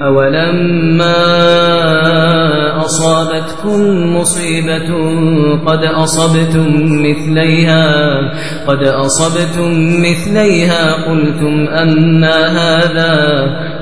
أولما أصابتكم مصيبة قد أصبتم مثليها قد أصبتم مثليها قلتم أنا هذا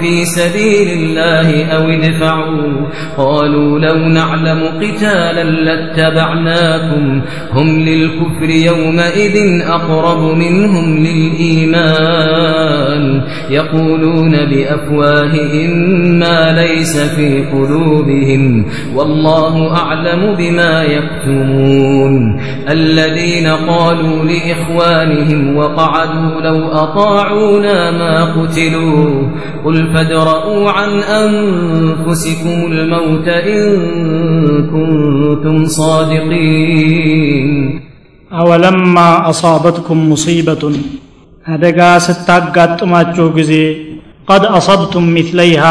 في سبيل الله أو ادفعوا قالوا لو نعلم قتالا لاتبعناكم هم للكفر يومئذ أقرب منهم للإيمان يقولون بأفواههم ما ليس في قلوبهم والله أعلم بما يكتمون الذين قالوا لإخوانهم وقعدوا لو أطاعونا ما قتلوا قل فادرءوا عن أنفسكم الموت إن كنتم صادقين አወለማ አሳበትኩም ሙሲበቱን አደጋ ስታጋጥማችሁ ጊዜ ቀድ አሰብቱም ሚትለይሃ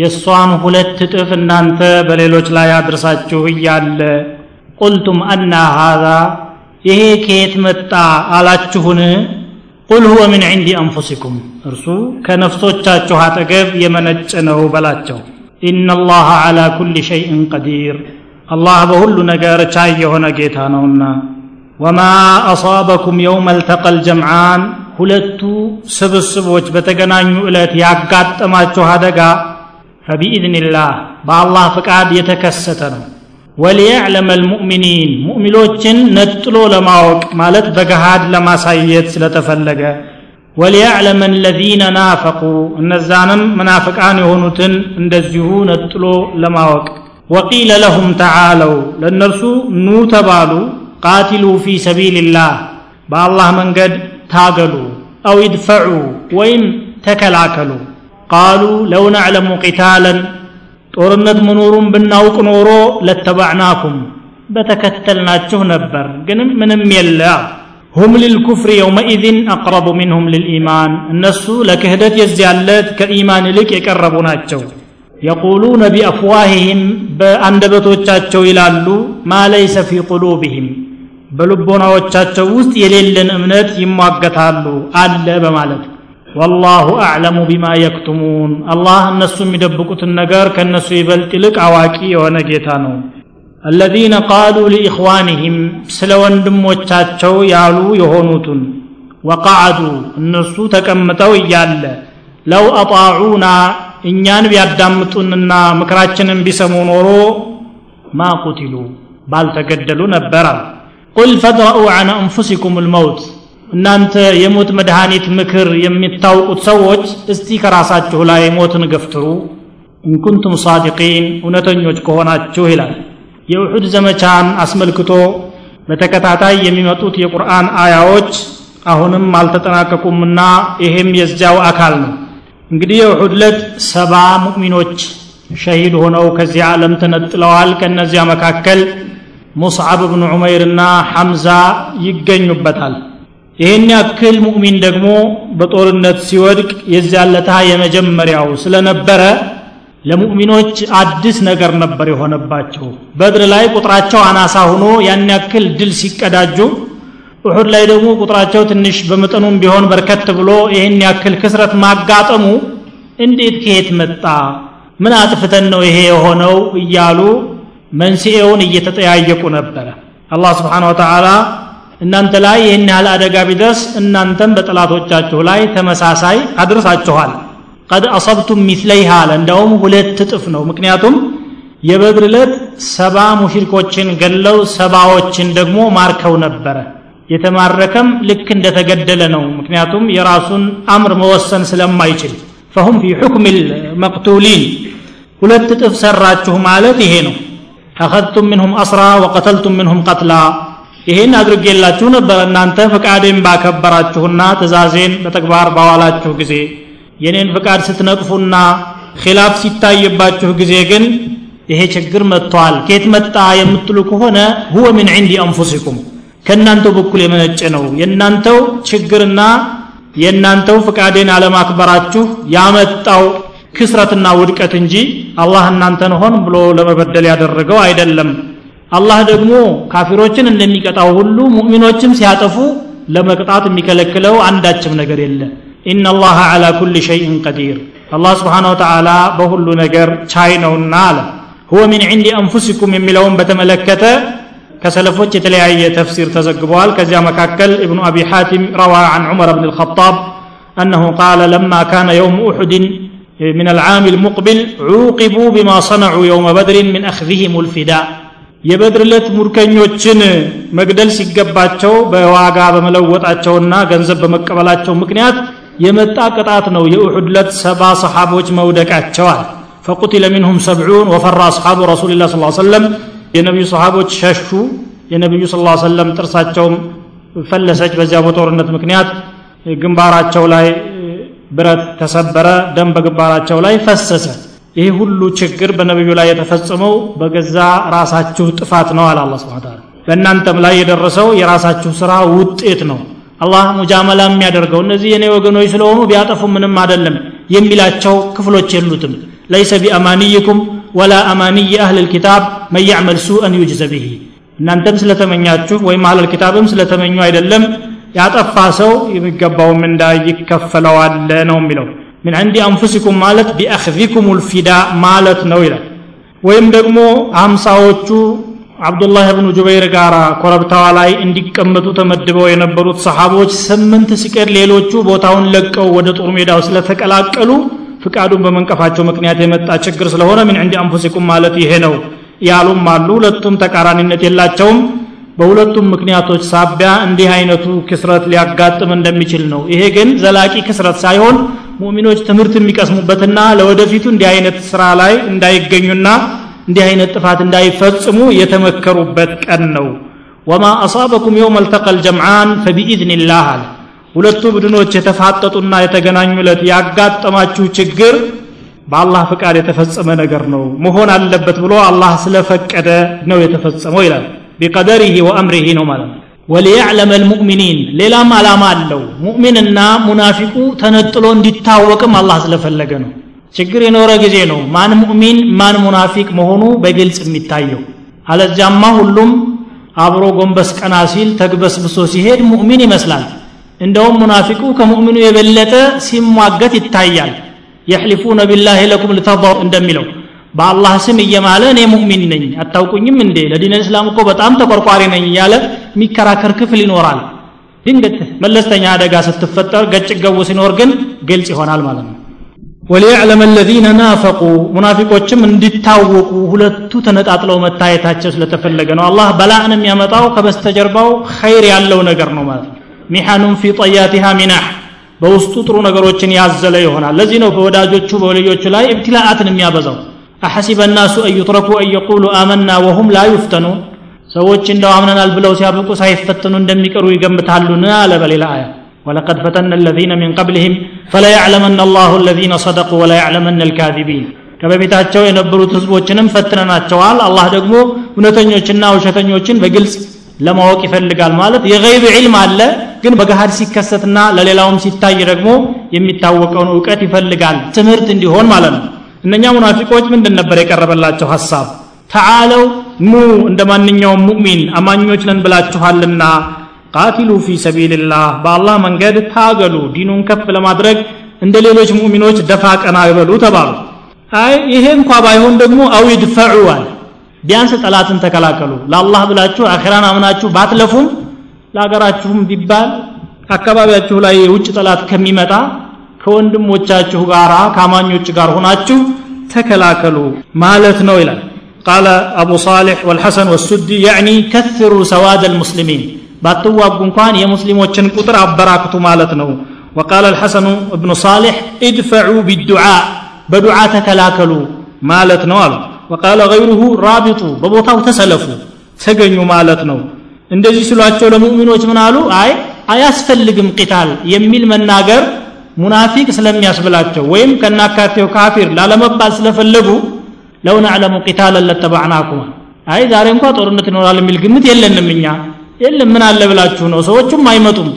የእሷን ሁለት እጥፍ እናንተ በሌሎች ላይ አድርሳችሁ እያለ ቁልቱም አና ሃዛ ይሄ ከየት መጣ አላችሁን ቁል ሁወ ምን ዕንዲ አንፉሲኩም። እርሱ ከነፍሶቻችሁ አጠገብ የመነጨ ነው በላቸው። ኢነላሃ ዓላ ኩል ሸይእን ቀዲር። አላህ በሁሉ ነገር ቻይ የሆነ ጌታ ነውና። ወማ አሳበኩም የውመ ልተቀ ልጀምዓን ሁለቱ ስብስቦች በተገናኙ ዕለት ያጋጠማችሁ አደጋ ፈቢኢዝኒላህ በአላህ ፍቃድ የተከሰተ ነው ወሊያዕለመ ልሙእሚኒን ሙእሚኖችን ነጥሎ ለማወቅ ማለት በገሃድ ለማሳየት ስለተፈለገ። ወሊያዕለመ አለዚነ ናፈቁ እነዛንም መናፍቃን የሆኑትን እንደዚሁ ነጥሎ ለማወቅ። ወቂለ ለሁም ተዓለው ለእነርሱ ኑ ተባሉ ቃቲሉ ፊ ሰቢልላህ በአላህ መንገድ ታገሉ አው ይድፈዑ ወይም ተከላከሉ። ቃሉ ለው ነዕለሙ ቂታለን ጦርነት መኖሩን ብናውቅ ኖሮ ለተባዕናኩም በተከተልናችሁ ነበር ግንም ምንም የለ ሁም ልልኩፍር የውመኢዝን አቅረቡ ሚንሁም ልልኢማን እነሱ ለክህደት የዚያለት ከኢማን ይልቅ የቀረቡ ናቸው። የቁሉነ ቢአፍዋህህም በአንደበቶቻቸው ይላሉ ማ ለይሰ ፊ ቁሉብህም በልቦናዎቻቸው ውስጥ የሌለን እምነት ይሟገታሉ አለ በማለት ወላሁ አዕለሙ ቢማ የክቱሙን አላህ እነሱ የሚደብቁትን ነገር ከእነሱ ይበልጥ ይልቅ አዋቂ የሆነ ጌታ ነው አለዚነ ቃሉ ሊኢኽዋንህም ስለ ወንድሞቻቸው ያሉ የሆኑትን ወቃዓዱ እነሱ ተቀምጠው እያለ ለው አጣዑና እኛን ቢያዳምጡንና ምክራችንን ቢሰሙ ኖሮ ማ ቁቲሉ ባልተገደሉ ነበራ ቁል ፈድረኡ አን አንፉሲኩም ልመውት እናንተ የሞት መድኃኒት ምክር የሚታውቁት ሰዎች እስቲ ከራሳችሁ ላይ ሞትን ገፍትሩ። እንኩንቱም ሳዲቂን እውነተኞች ከሆናችሁ ይላል። የውሑድ ዘመቻን አስመልክቶ በተከታታይ የሚመጡት የቁርአን አያዎች አሁንም አልተጠናቀቁምና ይሄም የዚያው አካል ነው። እንግዲህ የውሑድ ዕለት ሰባ ሙእሚኖች ሸሂድ ሆነው ከዚህ ዓለም ተነጥለዋል። ከእነዚያ መካከል ሙስዓብ ብኑ ዑመይርና ሐምዛ ይገኙበታል ይህን ያክል ሙእሚን ደግሞ በጦርነት ሲወድቅ የዚያለታ የመጀመሪያው ስለነበረ ለሙእሚኖች አዲስ ነገር ነበር የሆነባቸው። በድር ላይ ቁጥራቸው አናሳ ሆኖ ያን ያክል ድል ሲቀዳጁ ውሑድ ላይ ደግሞ ቁጥራቸው ትንሽ በመጠኑም ቢሆን በርከት ብሎ ይህን ያክል ክስረት ማጋጠሙ እንዴት ከየት መጣ? ምን አጥፍተን ነው ይሄ የሆነው? እያሉ መንስኤውን እየተጠያየቁ ነበረ። አላህ ስብሓን ወተዓላ እናንተ ላይ ይህን ያህል አደጋ ቢደርስ እናንተም በጠላቶቻችሁ ላይ ተመሳሳይ አድርሳችኋል። ቀድ አሰብቱም ሚስለይሃ አለ። እንደውም ሁለት እጥፍ ነው። ምክንያቱም የበድር ዕለት ሰባ ሙሽሪኮችን ገለው ሰባዎችን ደግሞ ማርከው ነበረ። የተማረከም ልክ እንደተገደለ ነው። ምክንያቱም የራሱን አምር መወሰን ስለማይችል። ፈሁም ፊ ሑክም መቅቱሊን። ሁለት እጥፍ ሰራችሁ ማለት ይሄ ነው። አኸذቱም ምንሁም አስራ ወቀተልቱም ምንሁም ቀትላ ይህን አድርጌላችሁ ነበር እናንተ ፍቃዴን ባከበራችሁና ትእዛዜን በተግባር ባዋላችሁ ጊዜ። የኔን ፍቃድ ስትነቅፉና ኺላፍ ሲታይባችሁ ጊዜ ግን ይሄ ችግር መጥቷል። ከየት መጣ የምትሉ ከሆነ ሁወ ምን ዕንዲ አንፉሲኩም ከእናንተው በኩል የመነጨ ነው። የእናንተው ችግርና የእናንተው ፍቃዴን አለማክበራችሁ ያመጣው ክስረትና ውድቀት እንጂ አላህ እናንተን ሆን ብሎ ለመበደል ያደረገው አይደለም አላህ ደግሞ ካፊሮችን እንደሚቀጣው ሁሉ ሙእሚኖችም ሲያጠፉ ለመቅጣት የሚከለክለው አንዳችም ነገር የለ ኢነላሃ አላ ኩል ሸይእን ቀዲር አላህ ስብሓን ወተዓላ በሁሉ ነገር ቻይ ነውና አለ ሁወ ሚን ዕንዲ አንፉሲኩም የሚለውን በተመለከተ ከሰለፎች የተለያየ ተፍሲር ተዘግበዋል ከዚያ መካከል እብኑ አቢ ሓቲም ረዋ عن عمر بن الخطاب أنه قال لما كان يوم أحد من العام المقبل عوقبوا بما صنعوا يوم بدر من أخذهم الفداء የበድር ዕለት ሙርከኞችን መግደል ሲገባቸው በዋጋ በመለወጣቸውና ገንዘብ በመቀበላቸው ምክንያት የመጣ ቅጣት ነው። የኡሑድ ዕለት ሰባ ሰሓቦች መውደቃቸዋል። ፈቁትለ ሚንሁም ሰብዑን ወፈራ አስሓቡ ረሱልላ ስ ሰለም የነቢዩ ሰሓቦች ሸሹ። የነቢዩ ስ ሰለም ጥርሳቸውም ፈለሰች። በዚያ በጦርነት ምክንያት ግንባራቸው ላይ ብረት ተሰበረ ደም በግንባራቸው ላይ ፈሰሰ ይህ ሁሉ ችግር በነቢዩ ላይ የተፈጸመው በገዛ ራሳችሁ ጥፋት ነው አለ አላ ስብን በእናንተም ላይ የደረሰው የራሳችሁ ስራ ውጤት ነው። አላህ ሙጃመላ የሚያደርገው እነዚህ የኔ ወገኖች ስለሆኑ ቢያጠፉ ምንም አይደለም የሚላቸው ክፍሎች የሉትም። ለይሰ ቢአማንይኩም ወላ አማንይ አህል ልኪታብ መን ያዕመል ሱአን ዩጅዘ ብሂ እናንተም ስለተመኛችሁ ወይም አህል ኪታብም ስለተመኙ አይደለም ያጠፋ ሰው የሚገባው ምንዳ ይከፈለዋል ነው የሚለው ምን ዕንዲ አንፉሲኩም ማለት ቢአኽዚኩም ልፊዳ ማለት ነው ይላል። ወይም ደግሞ ሀምሳዎቹ አብዱላህ ብኑ ጁበይር ጋር ኮረብታዋ ላይ እንዲቀመጡ ተመድበው የነበሩት ሰሓቦች ስምንት ሲቀር ሌሎቹ ቦታውን ለቀው ወደ ጦር ሜዳው ስለተቀላቀሉ ፍቃዱን በመንቀፋቸው ምክንያት የመጣ ችግር ስለሆነ ምን ዕንዲ አንፉሲኩም ማለት ይሄ ነው ያሉም አሉ። ሁለቱም ተቃራኒነት የላቸውም። በሁለቱም ምክንያቶች ሳቢያ እንዲህ አይነቱ ክስረት ሊያጋጥም እንደሚችል ነው። ይሄ ግን ዘላቂ ክስረት ሳይሆን ሙእሚኖች ትምህርት የሚቀስሙበትና ለወደፊቱ እንዲህ አይነት ስራ ላይ እንዳይገኙና እንዲህ አይነት ጥፋት እንዳይፈጽሙ የተመከሩበት ቀን ነው። ወማ አሳበኩም የውም አልተቀ ልጀምዓን ፈቢኢዝኒላህ አለ። ሁለቱ ቡድኖች የተፋጠጡና የተገናኙለት ያጋጠማችሁ ችግር በአላህ ፍቃድ የተፈጸመ ነገር ነው። መሆን አለበት ብሎ አላህ ስለፈቀደ ነው የተፈጸመው ይላል። ቢቀደሪህ ወአምሪህ ነው ማለት ነው ወሊያዕለመ ልሙእሚኒን። ሌላም ዓላማ አለው። ሙእሚንና ሙናፊቁ ተነጥሎ እንዲታወቅም አላህ ስለፈለገ ነው። ችግር የኖረ ጊዜ ነው ማን ሙእሚን ማን ሙናፊቅ መሆኑ በግልጽ የሚታየው። አለዚያማ ሁሉም አብሮ ጎንበስ ቀና ሲል ተግበስብሶ ሲሄድ ሙእሚን ይመስላል። እንደውም ሙናፊቁ ከሙእሚኑ የበለጠ ሲሟገት ይታያል። የሕሊፉነ ቢላህ ለኩም ልተضሩ እንደሚለው በአላህ ስም እየማለ እኔ ሙእሚን ነኝ። አታውቁኝም እንዴ? ለዲን እስላም እኮ በጣም ተቆርቋሪ ነኝ እያለ የሚከራከር ክፍል ይኖራል። ድንገት መለስተኛ አደጋ ስትፈጠር ገጭ ገቡ ሲኖር ግን ግልጽ ይሆናል ማለት ነው። وليعلم الذين نافقوا ሙናፊቆችም እንዲታወቁ ሁለቱ ተነጣጥለው መታየታቸው ስለተፈለገ ነው። አላህ በላእን የሚያመጣው ከበስተጀርባው ኸይር ያለው ነገር ነው ማለት ነው። محن في طياتها منح በውስጡ ጥሩ ነገሮችን ያዘለ ይሆናል። ለዚህ ነው በወዳጆቹ በወልዮቹ ላይ እብትላአትን የሚያበዛው አሐሲበ ናሱ አን ዩትረኩ አን የቁሉ አመና ወሁም ላ ዩፍተኑን ሰዎች እንደው አምነናል ብለው ሲያበቁ ሳይፈተኑ እንደሚቀሩ ይገምታሉን አለ በሌላ አያ ولقد فتنا الذين من قبلهم فليعلمن الله الذين صدقوا وليعلمن الكاذبين ከበፊታቸው የነበሩት ህዝቦችንም ፈትነናቸዋል አላህ ደግሞ እውነተኞችና ውሸተኞችን በግልጽ ለማወቅ ይፈልጋል ማለት የገይብ ዒልም አለ ግን በገሃድ ሲከሰትና ለሌላውም ሲታይ ደግሞ የሚታወቀውን እውቀት ይፈልጋል ትምህርት እንዲሆን ማለት ነው እነኛ ሙናፊቆች ምንድን ነበር የቀረበላቸው ሀሳብ ተዓለው ኑ እንደ ማንኛውም ሙእሚን አማኞች ነን ብላችኋልና ቃቲሉ ፊ ሰቢልላህ በአላህ መንገድ ታገሉ ዲኑን ከፍ ለማድረግ እንደ ሌሎች ሙእሚኖች ደፋ ቀና ይበሉ ተባሉ። አይ ይሄ እንኳ ባይሆን ደግሞ አው ይድፈዑ አለ። ቢያንስ ጠላትን ተከላከሉ። ለአላህ ብላችሁ አኺራን አምናችሁ ባትለፉም ለሀገራችሁም ቢባል አካባቢያችሁ ላይ የውጭ ጠላት ከሚመጣ ከወንድሞቻችሁ ጋር ከአማኞች ጋር ሆናችሁ ተከላከሉ ማለት ነው ይላል። قال أبو صالح والحسن والسدي يعني كثروا سواد المسلمين ባትዋጉ እንኳን የሙስሊሞችን ቁጥር አበራክቱ ማለት ነው። وقال الحسن بن صالح ادفعوا بالدعاء بدعاء تكلاكلوا ማለት ነው አሉ። وقال غيره رابطوا በቦታው ተሰለፉ ተገኙ ማለት ነው። እንደዚህ ሲሏቸው ለሙእሚኖች ምን አሉ? አይ አያስፈልግም ቂታል የሚል መናገር ሙናፊቅ ስለሚያስብላቸው ወይም ከናካቴው ካፊር ላለመባል ስለፈለጉ ለው ነዕለሙ ቂታለን ለተባዕናኩም። አይ ዛሬ እንኳ ጦርነት ይኖራል የሚል ግምት የለንም እኛ። የለም ምን አለ ብላችሁ ነው? ሰዎቹም አይመጡም።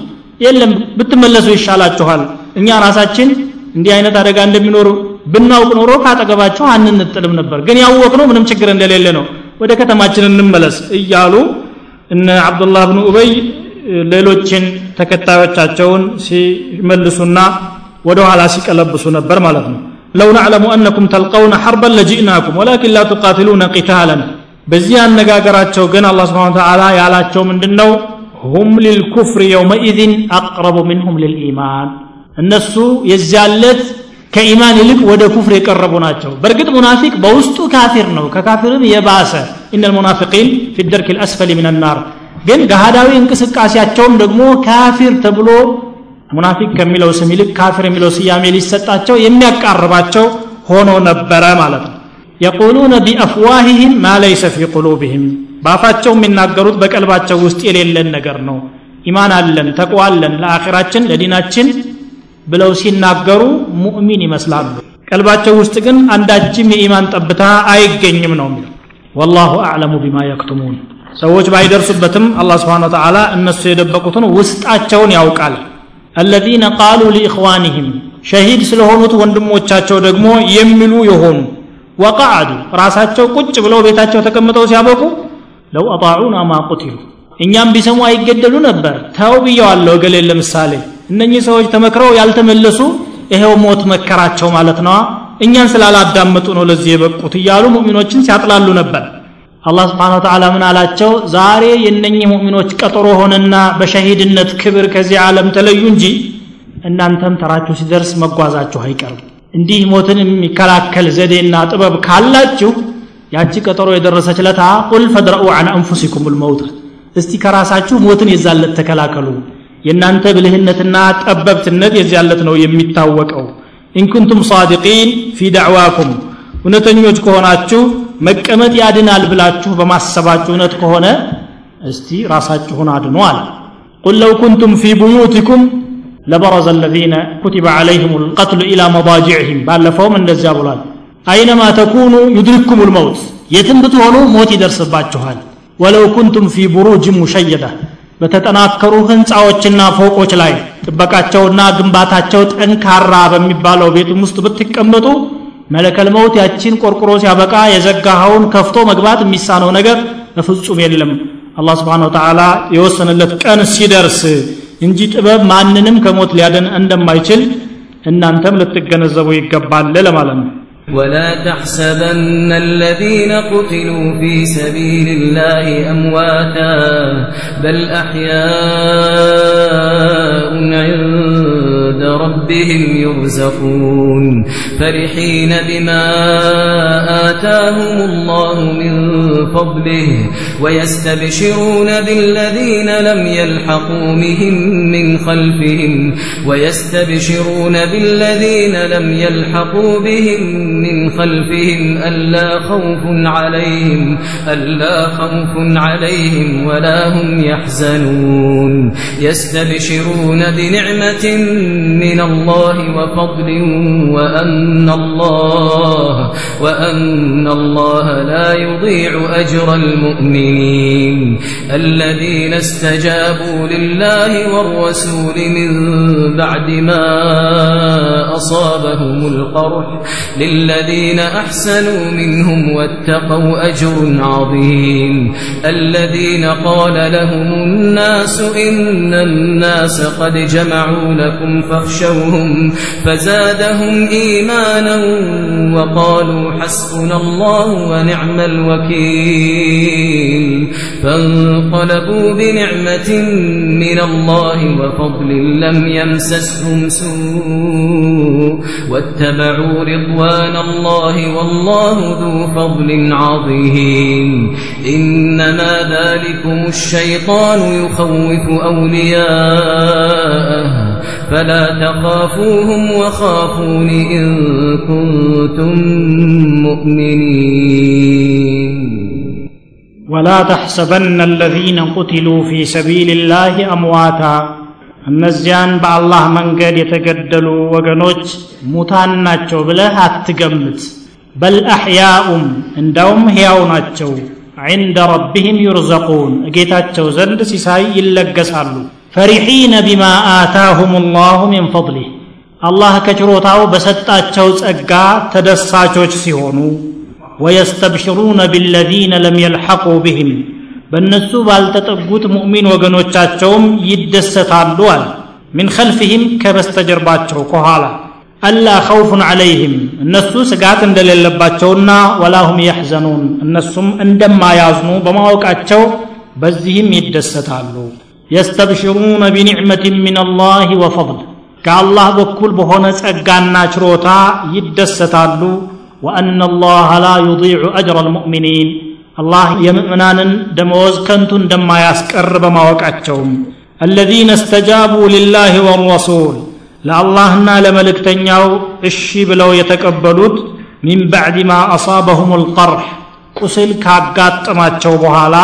የለም ብትመለሱ ይሻላችኋል። እኛ ራሳችን እንዲህ አይነት አደጋ እንደሚኖሩ ብናውቅ ኖሮ ካጠገባቸው አንንጥልም ነበር። ግን ያወቅነው ምንም ችግር እንደሌለ ነው። ወደ ከተማችን እንመለስ እያሉ እነ አብዱላህ ብኑ ኡበይ ሌሎችን ተከታዮቻቸውን ሲመልሱና ወደ ኋላ ሲቀለብሱ ነበር ማለት ነው። ለው ነዕለሙ አነኩም ተልቀውነ ሐርበን ለጂእናኩም ወላኪን ላ ቱቃትሉነ ቂታለን። በዚህ አነጋገራቸው ግን አላህ ስብሓን ተዓላ ያላቸው ምንድን ነው ሁም ሊልኩፍር የውመኢዝን አቅረቡ ምንሁም ልልኢማን እነሱ የዚያለት ከኢማን ይልቅ ወደ ኩፍር የቀረቡ ናቸው። በእርግጥ ሙናፊቅ በውስጡ ካፊር ነው ከካፊርም የባሰ። ኢነ ልሙናፊቂን ፊ ደርክ ልአስፈሊ ምን ናር ግን ገሃዳዊ እንቅስቃሴያቸውም ደግሞ ካፊር ተብሎ ሙናፊቅ ከሚለው ስም ይልቅ ካፊር የሚለው ስያሜ ሊሰጣቸው የሚያቃርባቸው ሆኖ ነበረ ማለት ነው። የቁሉነ ቢአፍዋሂህም ማ ለይሰ ፊ ቁሉብህም። በአፋቸው የሚናገሩት በቀልባቸው ውስጥ የሌለን ነገር ነው። ኢማን አለን ተቅዋ አለን ለአኺራችን ለዲናችን ብለው ሲናገሩ ሙእሚን ይመስላሉ። ቀልባቸው ውስጥ ግን አንዳችም የኢማን ጠብታ አይገኝም ነው የሚለው። ወላሁ አዕለሙ ቢማ የክቱሙን ሰዎች ባይደርሱበትም አላህ ስብሓን ወተዓላ እነሱ የደበቁትን ውስጣቸውን ያውቃል። አለዚነ ቃሉ ሊኢኽዋኒህም ሸሂድ ስለሆኑት ወንድሞቻቸው ደግሞ የሚሉ የሆኑ ወቃዓዱ ራሳቸው ቁጭ ብለው ቤታቸው ተቀምጠው ሲያበቁ ለው አጣዑና ማ ቁቲሉ እኛም ቢሰሙ አይገደሉ ነበር። ተው ብየዋለሁ ገሌን ለምሳሌ እነኚህ ሰዎች ተመክረው ያልተመለሱ ይሄው ሞት መከራቸው ማለት ነዋ። እኛን ስላላዳመጡ ነው ለዚህ የበቁት እያሉ ሙእሚኖችን ሲያጥላሉ ነበር አላህ ስብሓን ወተዓላ ምን አላቸው? ዛሬ የነኚህ ሙእሚኖች ቀጠሮ ሆነና በሸሂድነት ክብር ከዚህ ዓለም ተለዩ እንጂ እናንተም ተራችሁ ሲደርስ መጓዛችሁ አይቀርም። እንዲህ ሞትን የሚከላከል ዘዴና ጥበብ ካላችሁ ያቺ ቀጠሮ የደረሰች ለታ ቁል ፈድረኡ አን አንፉሲኩም ልመውት እስቲ ከራሳችሁ ሞትን የዛለት ተከላከሉ። የእናንተ ብልህነትና ጠበብትነት የዚያለት ነው የሚታወቀው። ኢንኩንቱም ሳዲቂን في دعواكم እውነተኞች ከሆናችሁ መቀመጥ ያድናል ብላችሁ በማሰባችሁ እውነት ከሆነ እስቲ ራሳችሁን አድኑ አለ። قل لو كنتم في بيوتكم لبرز الذين كتب عليهم القتل إلى مضاجعهم ባለፈውም እንደዚያ ብሏል። أينما تكونوا يدرككم الموت የትም ብትሆኑ ሞት ይደርስባችኋል። ولو كنتم في بروج مشيدة በተጠናከሩ ህንፃዎችና ፎቆች ላይ ጥበቃቸውና ግንባታቸው ጠንካራ በሚባለው ቤቱም ውስጥ ብትቀመጡ መለከል መውት ያችን ቆርቁሮ ሲያበቃ የዘጋኸውን ከፍቶ መግባት የሚሳነው ነገር በፍጹም የለም አላህ ስብሓን ወተዓላ የወሰነለት ቀን ሲደርስ እንጂ ጥበብ ማንንም ከሞት ሊያደን እንደማይችል እናንተም ልትገነዘቡ ይገባል ለማለት ነው ولا تحسبن الذين قتلوا في سبيل الله أمواتا بل أحياء عند ربهم يرزقون فرحين بما آتاهم الله من فضله ويستبشرون بالذين لم يلحقوا بهم من خلفهم ويستبشرون بالذين لم يلحقوا بهم من خلفهم ألا خوف عليهم ألا خوف عليهم ولا هم يحزنون يستبشرون بنعمة من الله وفضل وأن الله وأن الله لا يضيع أجر المؤمنين الذين استجابوا لله والرسول من بعد ما أصابهم القرح للذين أحسنوا منهم واتقوا أجر عظيم الذين قال لهم الناس إن الناس قد جمعوا لكم فاخشوهم فزادهم إيمانا وقالوا حسبنا الله ونعم الوكيل فانقلبوا بنعمة من الله وفضل لم يمسسهم سوء واتبعوا رضوان الله والله ذو فضل عظيم إنما ذلكم الشيطان يخوف أولياءه فلا تخافوهم وخافون إن كنتم مؤمنين ولا تحسبن الذين قتلوا في سبيل الله أمواتا እነዚያን በአላህ መንገድ የተገደሉ ወገኖች ሙታን ናቸው ብለህ አትገምት በል አሕያኡም እንዳውም ሕያው ናቸው عند ربهم يرزقون ጌታቸው ዘንድ ሲሳይ ይለገሳሉ ፈሪሒነ ቢማ አታሁም ላሁ ሚን ፈضሊህ አላህ ከችሮታው በሰጣቸው ጸጋ ተደሳቾች ሲሆኑ ወየስተብሽሩነ ቢለዚነ ለም የልሐቁ ብህም በእነሱ ባልተጠጉት ሙእሚን ወገኖቻቸውም ይደሰታሉ አለ። ሚን ኸልፍህም ከበስተጀርባቸው ከኋላ። አላ ኸውፉን ዐለይህም እነሱ ስጋት እንደሌለባቸውና ወላሁም ያሕዘኑን እነሱም እንደማያዝኑ በማወቃቸው በዚህም ይደሰታሉ يستبشرون بنعمة من الله وفضل. كالله بكل بهنا أجانا شروطا يدستالو وأن الله لا يضيع أجر المؤمنين. الله يمؤمنان دموز كنتن دم يسكر ما وقعتهم الذين استجابوا لله والرسول. لاللهنا لملك تنياو الشيب بلو يتكبلوت من بعد ما أصابهم القرح. ቁስል ما በኋላ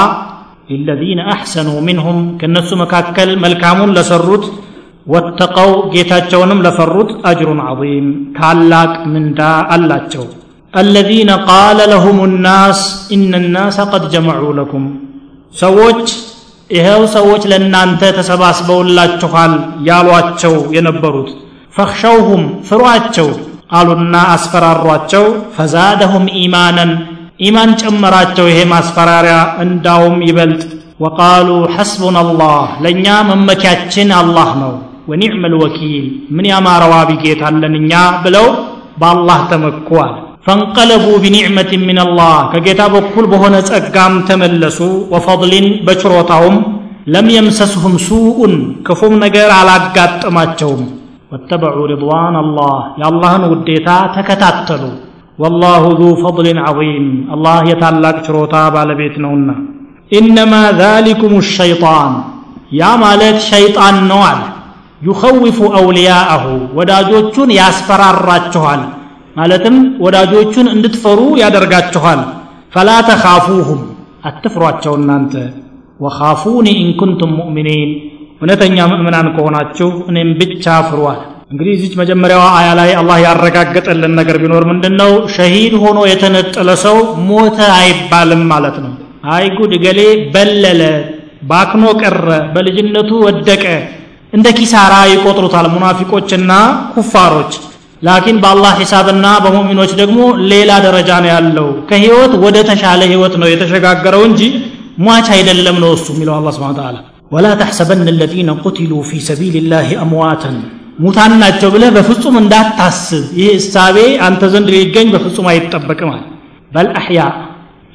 للذين أحسنوا منهم. كنسو مكاكل ملكامون لسروت واتقوا جيتاتشونم لفروت أجر عظيم. كالاك من دا اللاتشو الذين قال لهم الناس إن الناس قد جمعوا لكم. سووش يالو أتشو ለእናንተ فخشوهم ያሏቸው أتشو قالوا الناس فرار أتشو فزادهم إيمانا. ኢማን ጨመራቸው ይሄ ማስፈራሪያ እንዳውም ይበልጥ። ወቃሉ ሐስቡና አላህ ለእኛ መመኪያችን አላህ ነው። ወኒዕመ ልወኪል ምን ያማረ ዋቢ ጌታ አለን እኛ ብለው በአላህ ተመኩዋል ፈንቀለቡ ቢኒዕመት ምን አላህ ከጌታ በኩል በሆነ ጸጋም ተመለሱ። ወፈضልን በችሮታውም ለም የምሰስሁም ሱኡን ክፉም ነገር አላጋጠማቸውም። ወተበዑ ሪድዋን አላህ የአላህን ውዴታ ተከታተሉ ወላሁ ዙ ፈضልን ዐዚም። አላህ የታላቅ ችሮታ ባለቤት ነውና። ኢነማ ዛሊኩም ሸይጣን። ያ ማለት ሸይጣን ነው አለ። ዩኸዊፉ አውልያአሁ። ወዳጆቹን ያስፈራራችኋል። ማለትም ወዳጆቹን እንድትፈሩ ያደርጋችኋል። ፈላ ተኻፉሁም። አትፍሯቸው እናንተ። ወኻፉኒ ኢንኩንቱም ሙእሚኒን። እውነተኛ ምእምናን ከሆናችሁ እኔም ብቻ ፍሯል እንግዲህ እዚች መጀመሪያዋ አያ ላይ አላህ ያረጋገጠልን ነገር ቢኖር ምንድን ነው ሸሂድ ሆኖ የተነጠለ ሰው ሞተ አይባልም ማለት ነው። አይ ጉድ እገሌ በለለ ባክኖ ቀረ በልጅነቱ ወደቀ እንደ ኪሳራ ይቆጥሩታል ሙናፊቆችና ኩፋሮች። ላኪን በአላህ ሒሳብና በሙእሚኖች ደግሞ ሌላ ደረጃ ነው ያለው። ከህይወት ወደ ተሻለ ህይወት ነው የተሸጋገረው እንጂ ሟች አይደለም ነው እሱ የሚለው አላ ስብን ወላ ተሕሰበን አለዚነ ቁትሉ ፊ ሰቢል ላህ አምዋተን ሙታን ናቸው ብለህ በፍጹም እንዳታስብ ይህ እሳቤ አንተ ዘንድ ሊገኝ በፍጹም አይጠበቅም አለ በል አሕያ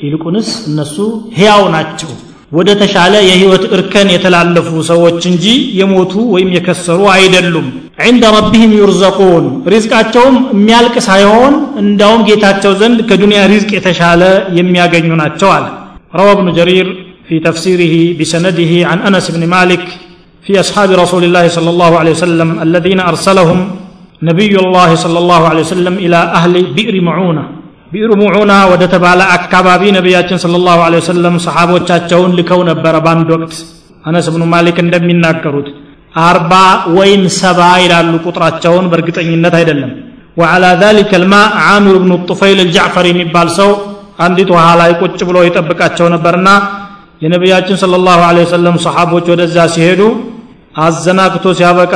ይልቁንስ እነሱ ሕያው ናቸው ወደ ተሻለ የህይወት እርከን የተላለፉ ሰዎች እንጂ የሞቱ ወይም የከሰሩ አይደሉም ዕንደ ረቢህም ዩርዘቁን ሪዝቃቸውም የሚያልቅ ሳይሆን እንዳውም ጌታቸው ዘንድ ከዱንያ ሪዝቅ የተሻለ የሚያገኙ ናቸው አለ روى ابن جرير في تفسيره بسنده عن أنس بن مالك في أصحاب رسول الله صلى الله عليه وسلم الذين أرسلهم نبي الله صلى الله عليه وسلم إلى أهل بئر معونة بئر معونة ودتبال أكبابي نبياتنا صلى الله عليه وسلم صحابة تشاون لكون بربان وقت أنس بن مالك عندما يناكروت أربع ويم سبع إلى قطراتشون برقطعينة አይደለም وعلى ذلك الماء عامر بن الطفيل الجعفري የሚባል ሰው አንዲት ውሃ ላይ ቁጭ ብሎ ይጠብቃቸው ነበርና የነቢያችን ስለ ላሁ ወሰለም ሰሓቦች ወደዛ ሲሄዱ አዘናግቶ ሲያበቃ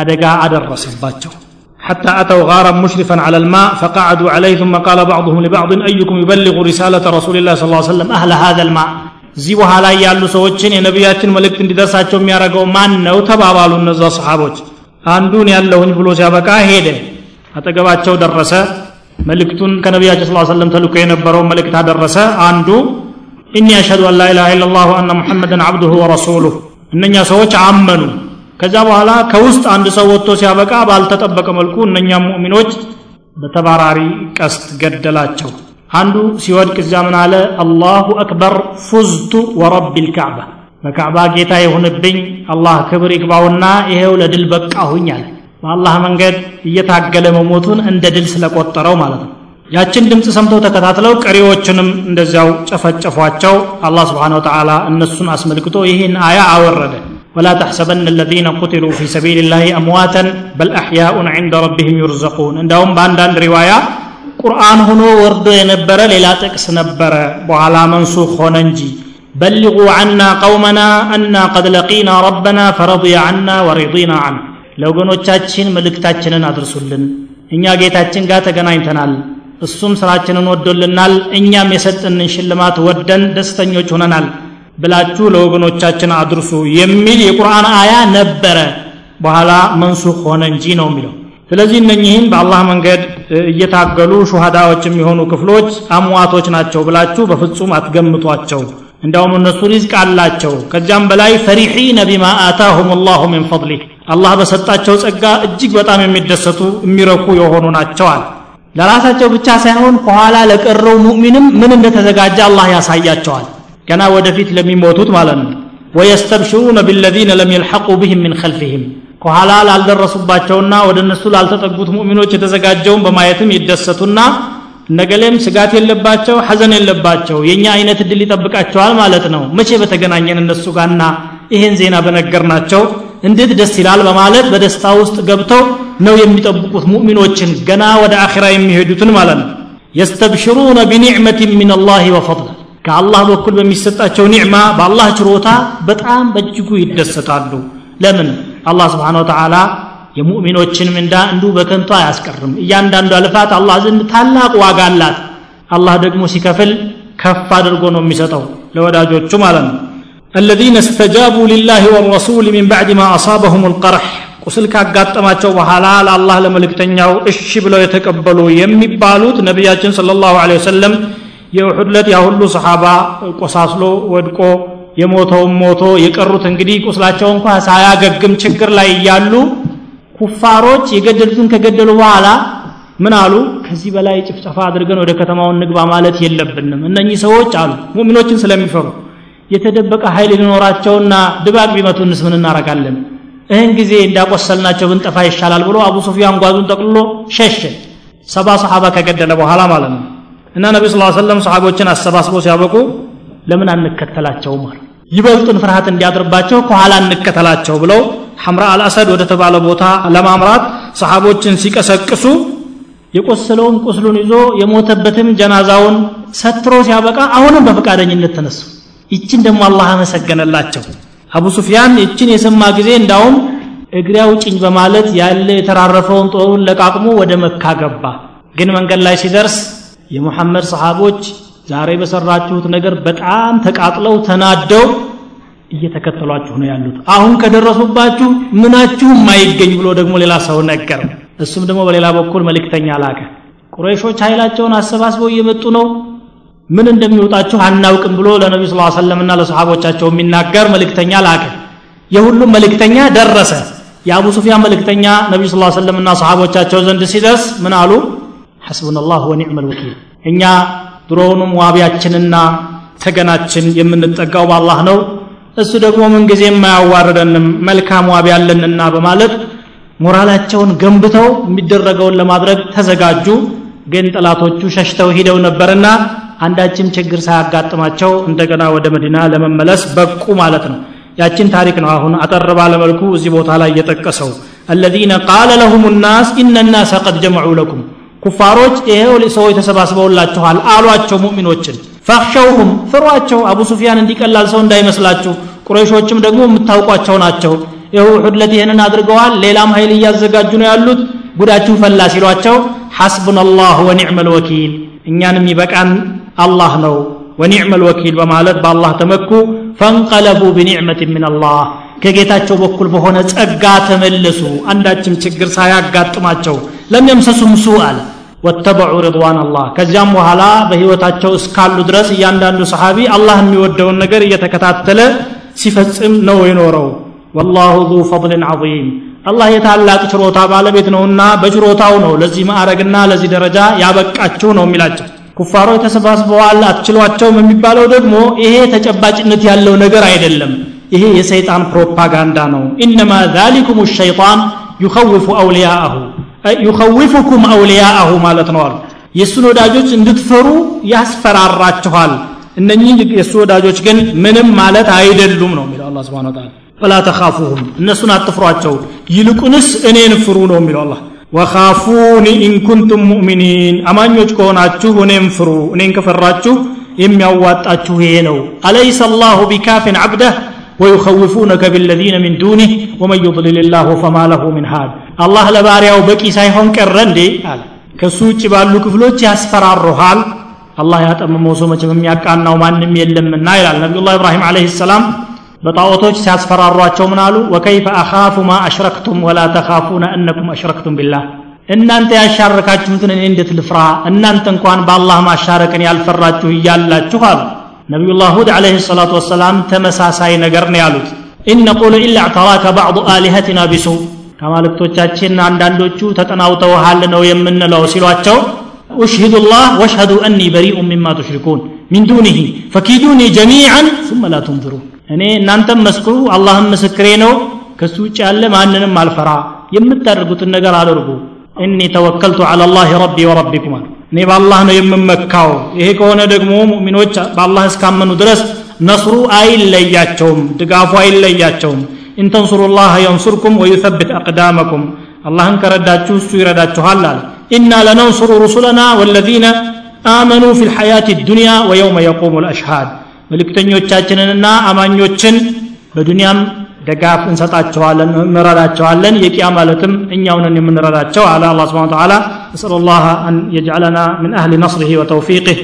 አደጋ አደረሰባቸው حتى أتوا غارا مشرفا على الماء فقعدوا عليه ثم قال بعضهم لبعض أيكم يبلغ رسالة رسول الله صلى الله عليه وسلم أهل هذا الماء እዚህ ውሃ ላይ ያሉ ሰዎችን የነቢያችን መልእክት እንዲደርሳቸው የሚያደርገው ማን ነው ተባባሉ እነዛ ሰሓቦች አንዱን ያለሁኝ ብሎ ሲያበቃ ሄደ አጠገባቸው ደረሰ መልእክቱን ከነቢያችን ስ ሰለም ተልኮ የነበረውን መልእክት አደረሰ አንዱ ኢኒ አሽሀዱ አን ላኢላሃ ኢላላህ ወአነ ሙሐመድን አብዱሁ ወረሱሉህ እነኛ ሰዎች አመኑ። ከዛ በኋላ ከውስጥ አንድ ሰው ወጥቶ ሲያበቃ ባልተጠበቀ መልኩ እነኛም ሙእሚኖች በተባራሪ ቀስት ገደላቸው። አንዱ ሲወድቅ እዚያ ምን አለ? አላሁ አክበር ፉዝቱ ወረቢ ልካዕባ በካዕባ ጌታ የሆንብኝ አላህ ክብር ይግባውና ይሄው ለድል በቃሁኝ አለ። በአላህ መንገድ እየታገለ መሞቱን እንደ ድል ስለቆጠረው ማለት ነው ያችን ድምፅ ሰምተው ተከታትለው ቀሪዎቹንም እንደዚያው ጨፈጨፏቸው አላህ ስብሓን ወተዓላ እነሱን አስመልክቶ ይህን አያ አወረደ ولا تحسبن الذين قتلوا في سبيل الله أمواتا بل أحياء عند ربهم يرزقون عندهم باندان رواية قرآن هنا ورد ينبر للا تكس نبر وعلى منسوخ هننجي بلغوا عنا قومنا أنا قد لقينا ربنا فرضي عنا ورضينا عنه لو قنوتشاتشين ملكتاتشين أدرسلن إن يا جيتاتشين قاتا قناين تنال እሱም ስራችንን ወዶልናል እኛም የሰጠንን ሽልማት ወደን ደስተኞች ሆነናል ብላችሁ ለወገኖቻችን አድርሱ የሚል የቁርአን አያ ነበረ። በኋላ መንሱኽ ሆነ እንጂ ነው የሚለው። ስለዚህ እነኚህን በአላህ መንገድ እየታገሉ ሹሃዳዎች የሚሆኑ ክፍሎች አሟቶች ናቸው ብላችሁ በፍጹም አትገምቷቸው እንዳውም እነሱ ሪዝቅ አላቸው። ከዚያም በላይ ፈሪሒነ ቢማ አታሁም ላሁ ምን ፈضሊህ አላህ በሰጣቸው ጸጋ እጅግ በጣም የሚደሰቱ የሚረኩ የሆኑ ናቸዋል ለራሳቸው ብቻ ሳይሆን ከኋላ ለቀረው ሙእሚንም ምን እንደተዘጋጀ አላህ ያሳያቸዋል። ገና ወደፊት ለሚሞቱት ማለት ነው። ወየስተብሽሩነ ቢለዚነ ለም የልሐቁ ብህም ምን ከልፊህም ከኋላ ላልደረሱባቸውና ወደ እነሱ ላልተጠጉት ሙእሚኖች የተዘጋጀውን በማየትም ይደሰቱና ነገሌም ስጋት የለባቸው ሐዘን የለባቸው የእኛ አይነት እድል ይጠብቃቸዋል ማለት ነው። መቼ በተገናኘን እነሱ ጋርና ይሄን ዜና በነገርናቸው እንዴት ደስ ይላል በማለት በደስታ ውስጥ ገብተው ነው የሚጠብቁት ሙእሚኖችን ገና ወደ አኺራ የሚሄዱትን ማለት ነው። የስተብሽሩነ ቢኒዕመትን ምን አላህ ወፈضል ከአላህ በኩል በሚሰጣቸው ኒዕማ በአላህ ችሮታ በጣም በእጅጉ ይደሰታሉ። ለምን? አላህ ስብሓን ወተዓላ የሙእሚኖችን ምንዳ እንዲሁ በከንቱ አያስቀርም። እያንዳንዷ ልፋት አላህ ዘንድ ታላቅ ዋጋ አላት። አላህ ደግሞ ሲከፍል ከፍ አድርጎ ነው የሚሰጠው ለወዳጆቹ ማለት ነው الذين استجابوا لله والرسول من بعد ما أصابهم القرح ቁስል ካጋጠማቸው በኋላ ለአላህ ለመልእክተኛው እሺ ብለው የተቀበሉ የሚባሉት ነቢያችን ስለ ላሁ ወሰለም የውሑድ ለት ያ ሁሉ ሰሓባ ቆሳስሎ ወድቆ የሞተውም ሞቶ የቀሩት እንግዲህ ቁስላቸው እንኳ ሳያገግም ችግር ላይ እያሉ ኩፋሮች የገደሉትን ከገደሉ በኋላ ምን አሉ ከዚህ በላይ ጭፍጨፋ አድርገን ወደ ከተማውን ንግባ ማለት የለብንም እነኚህ ሰዎች አሉ ሙእሚኖችን ስለሚፈሩ የተደበቀ ኃይል ሊኖራቸውና ድባቅ ቢመቱንስ ምን እናረጋለን ይህን ጊዜ እንዳቆሰልናቸው ብንጠፋ ይሻላል ብሎ አቡ ሱፊያን ጓዙን ጠቅልሎ ሸሸ። ሰባ ሰሓባ ከገደለ በኋላ ማለት ነው። እና ነቢ ስ ሰለም ሰሓቦችን አሰባስበው ሲያበቁ ለምን አንከተላቸውም አሉ። ይበልጡን ፍርሃት እንዲያድርባቸው ከኋላ እንከተላቸው ብለው ሐምራ አልአሰድ ወደ ተባለ ቦታ ለማምራት ሰሓቦችን ሲቀሰቅሱ የቆሰለውን ቁስሉን ይዞ የሞተበትም ጀናዛውን ሰትሮ ሲያበቃ አሁንም በፈቃደኝነት ተነሱ ይችን ደግሞ አላህ አመሰገነላቸው። አቡ ሱፊያን ይችን የሰማ ጊዜ እንዳውም እግሬ አውጭኝ በማለት ያለ የተራረፈውን ጦሩን ለቃቅሞ ወደ መካ ገባ። ግን መንገድ ላይ ሲደርስ የሙሐመድ ሰሓቦች ዛሬ በሰራችሁት ነገር በጣም ተቃጥለው ተናደው እየተከተሏችሁ ነው ያሉት። አሁን ከደረሱባችሁ ምናችሁም አይገኝ ብሎ ደግሞ ሌላ ሰው ነገር እሱም ደግሞ በሌላ በኩል መልእክተኛ ላከ። ቁረይሾች ኃይላቸውን አሰባስበው እየመጡ ነው ምን እንደሚወጣችሁ አናውቅም ብሎ ለነቢ ስ ሰለምና ለሰሓቦቻቸው የሚናገር መልእክተኛ ላከ። የሁሉም መልእክተኛ ደረሰ። የአቡ ሱፊያን መልእክተኛ ነቢ ስ ሰለምና ሰሓቦቻቸው ዘንድ ሲደርስ ምን አሉ? ሐስቡና ላህ ልወኪል እኛ ድሮውንም ዋቢያችንና ተገናችን የምንጠጋው በአላህ ነው። እሱ ደግሞ ምንጊዜ የማያዋርደንም መልካም ዋቢ ያለንና በማለት ሞራላቸውን ገንብተው የሚደረገውን ለማድረግ ተዘጋጁ። ግን ጠላቶቹ ሸሽተው ሂደው ነበርና አንዳችም ችግር ሳያጋጥማቸው እንደገና ወደ መዲና ለመመለስ በቁ ማለት ነው። ያችን ታሪክ ነው አሁን አጠር ባለመልኩ እዚህ ቦታ ላይ የጠቀሰው። አለዚነ ቃለ ለሁም ናስ ኢነ ናሰ ቀድ ጀመዑ ለኩም ኩፋሮች ይሄው ሰዎች ተሰባስበውላችኋል አሏቸው ሙእሚኖችን። ፈክሸውሁም ፍሯቸው አቡ ሱፊያን እንዲቀላል ሰው እንዳይመስላችሁ። ቁረይሾችም ደግሞ የምታውቋቸው ናቸው። ይኸው ሁድለት ይህንን አድርገዋል ሌላም ኃይል እያዘጋጁ ነው ያሉት። ጉዳችሁ ፈላ ሲሏቸው ሐስቡን አላህ ወኒዕመል ወኪል እኛንም ይበቃን። አላህ ነው። ወኒዕመ ልወኪል በማለት በአላህ ተመኩ። ፈንቀለቡ ብኒዕመት ምን አላህ ከጌታቸው በኩል በሆነ ጸጋ ተመለሱ። አንዳችም ችግር ሳያጋጥማቸው ለም የምሰሱም ሱእ አለ። ወተበዑ ሪድዋን አላህ ከዚያም በኋላ በህይወታቸው እስካሉ ድረስ እያንዳንዱ ሰሓቢ አላህ የሚወደውን ነገር እየተከታተለ ሲፈጽም ነው የኖረው። ወላሁ ዙ ፈضልን ዐظም አላህ የታላቅ ችሮታ ባለቤት ነውና በችሮታው ነው ለዚህ ማዕረግና ለዚህ ደረጃ ያበቃችሁ ነው የሚላቸው ኩፋሮች ተሰባስበዋል አትችሏቸውም የሚባለው ደግሞ ይሄ ተጨባጭነት ያለው ነገር አይደለም። ይሄ የሰይጣን ፕሮፓጋንዳ ነው። ኢነማ ዛሊኩም ሸይጣን ዩኸውፉ አውልያአሁ። ዩኸውፉኩም አውልያአሁ ማለት ነው አሉ። የእሱን ወዳጆች እንድትፈሩ ያስፈራራችኋል። እነኚህ የእሱ ወዳጆች ግን ምንም ማለት አይደሉም ነው የሚለው አላ ስብን ታላ ፈላ ተኻፉሁም እነሱን አትፍሯቸው። ይልቁንስ እኔን ፍሩ ነው የሚለው አላህ ወኻፉኒ ኢንኩንቱም ሙእሚኒን አማኞች ከሆናችሁ እኔም ፍሩ እኔን ከፈራችሁ የሚያዋጣችሁ ይሄ ነው አለይሰ አላሁ ቢካፊን ዓብደህ ويخوفونك بالذين من دونه ومن يضلل الله فما له من هاد الله ለባሪያው በቂ ሳይሆን ቀረ እንዴ አለ ከሱ ውጭ ባሉ ክፍሎች ያስፈራሩሃል አላህ ያጠመመው ሰው መቼም የሚያቃናው ማንም የለምና ይላል ነቢዩላህ ኢብራሂም አለይሂ ሰላም በጣዖቶች ሲያስፈራሯቸው ምን አሉ ወከይፈ አኻፉ ማ አሽረክቱም ወላ ተኻፉነ እነኩም አሽረክቱም ቢላህ እናንተ ያሻረካችሁትን እኔ እንዴት ልፍራ እናንተ እንኳን በአላህ ማሻረቅን ያልፈራችሁ እያላችሁ አሉ ነቢዩላህ ሁድ አለህ ሰላቱ ወሰላም ተመሳሳይ ነገር ነው ያሉት ኢነቁሉ ኢላ እዕተራከ ባዕዱ አሊሀትና ቢሱ ከማልክቶቻችን አንዳንዶቹ ተጠናውተውሃል ነው የምንለው ሲሏቸው أشهد الله واشهد أني بريء مما تشركون من دونه فكيدوني جميعا ثم لا تنظرون እኔ እናንተም መስክሩ አላህም ምስክሬ ነው ከሱ ውጭ ያለ ማንንም አልፈራ የምታደርጉትን ነገር አድርጉ እኒ ተወከልቱ አላ ላህ ረቢ ወረቢኩም አሉ እኔ በአላህ ነው የምመካው ይሄ ከሆነ ደግሞ ሙእሚኖች በአላህ እስካመኑ ድረስ ነስሩ አይለያቸውም ድጋፉ አይለያቸውም ኢንተንሱሩ ላህ የንሱርኩም ወዩሰብት አቅዳመኩም አላህን ከረዳችሁ እሱ ይረዳችኋል አለ ኢና ለነንሱሩ ሩሱለና ወለዚነ አመኑ ፊ ልሐያት ዱንያ ወየውመ የቁሙ ልአሽሃድ መልእክተኞቻችንንና አማኞችን በዱንያም ደጋፍ እንሰጣቸዋለን እንረዳቸዋለን። የቂያ ማለትም እኛውንን የምንረዳቸው። አለ አላ ስብን ተላ ነስአል ላህ አን የጅዓለና ምን አህሊ ነስሪህ ወተውፊቅህ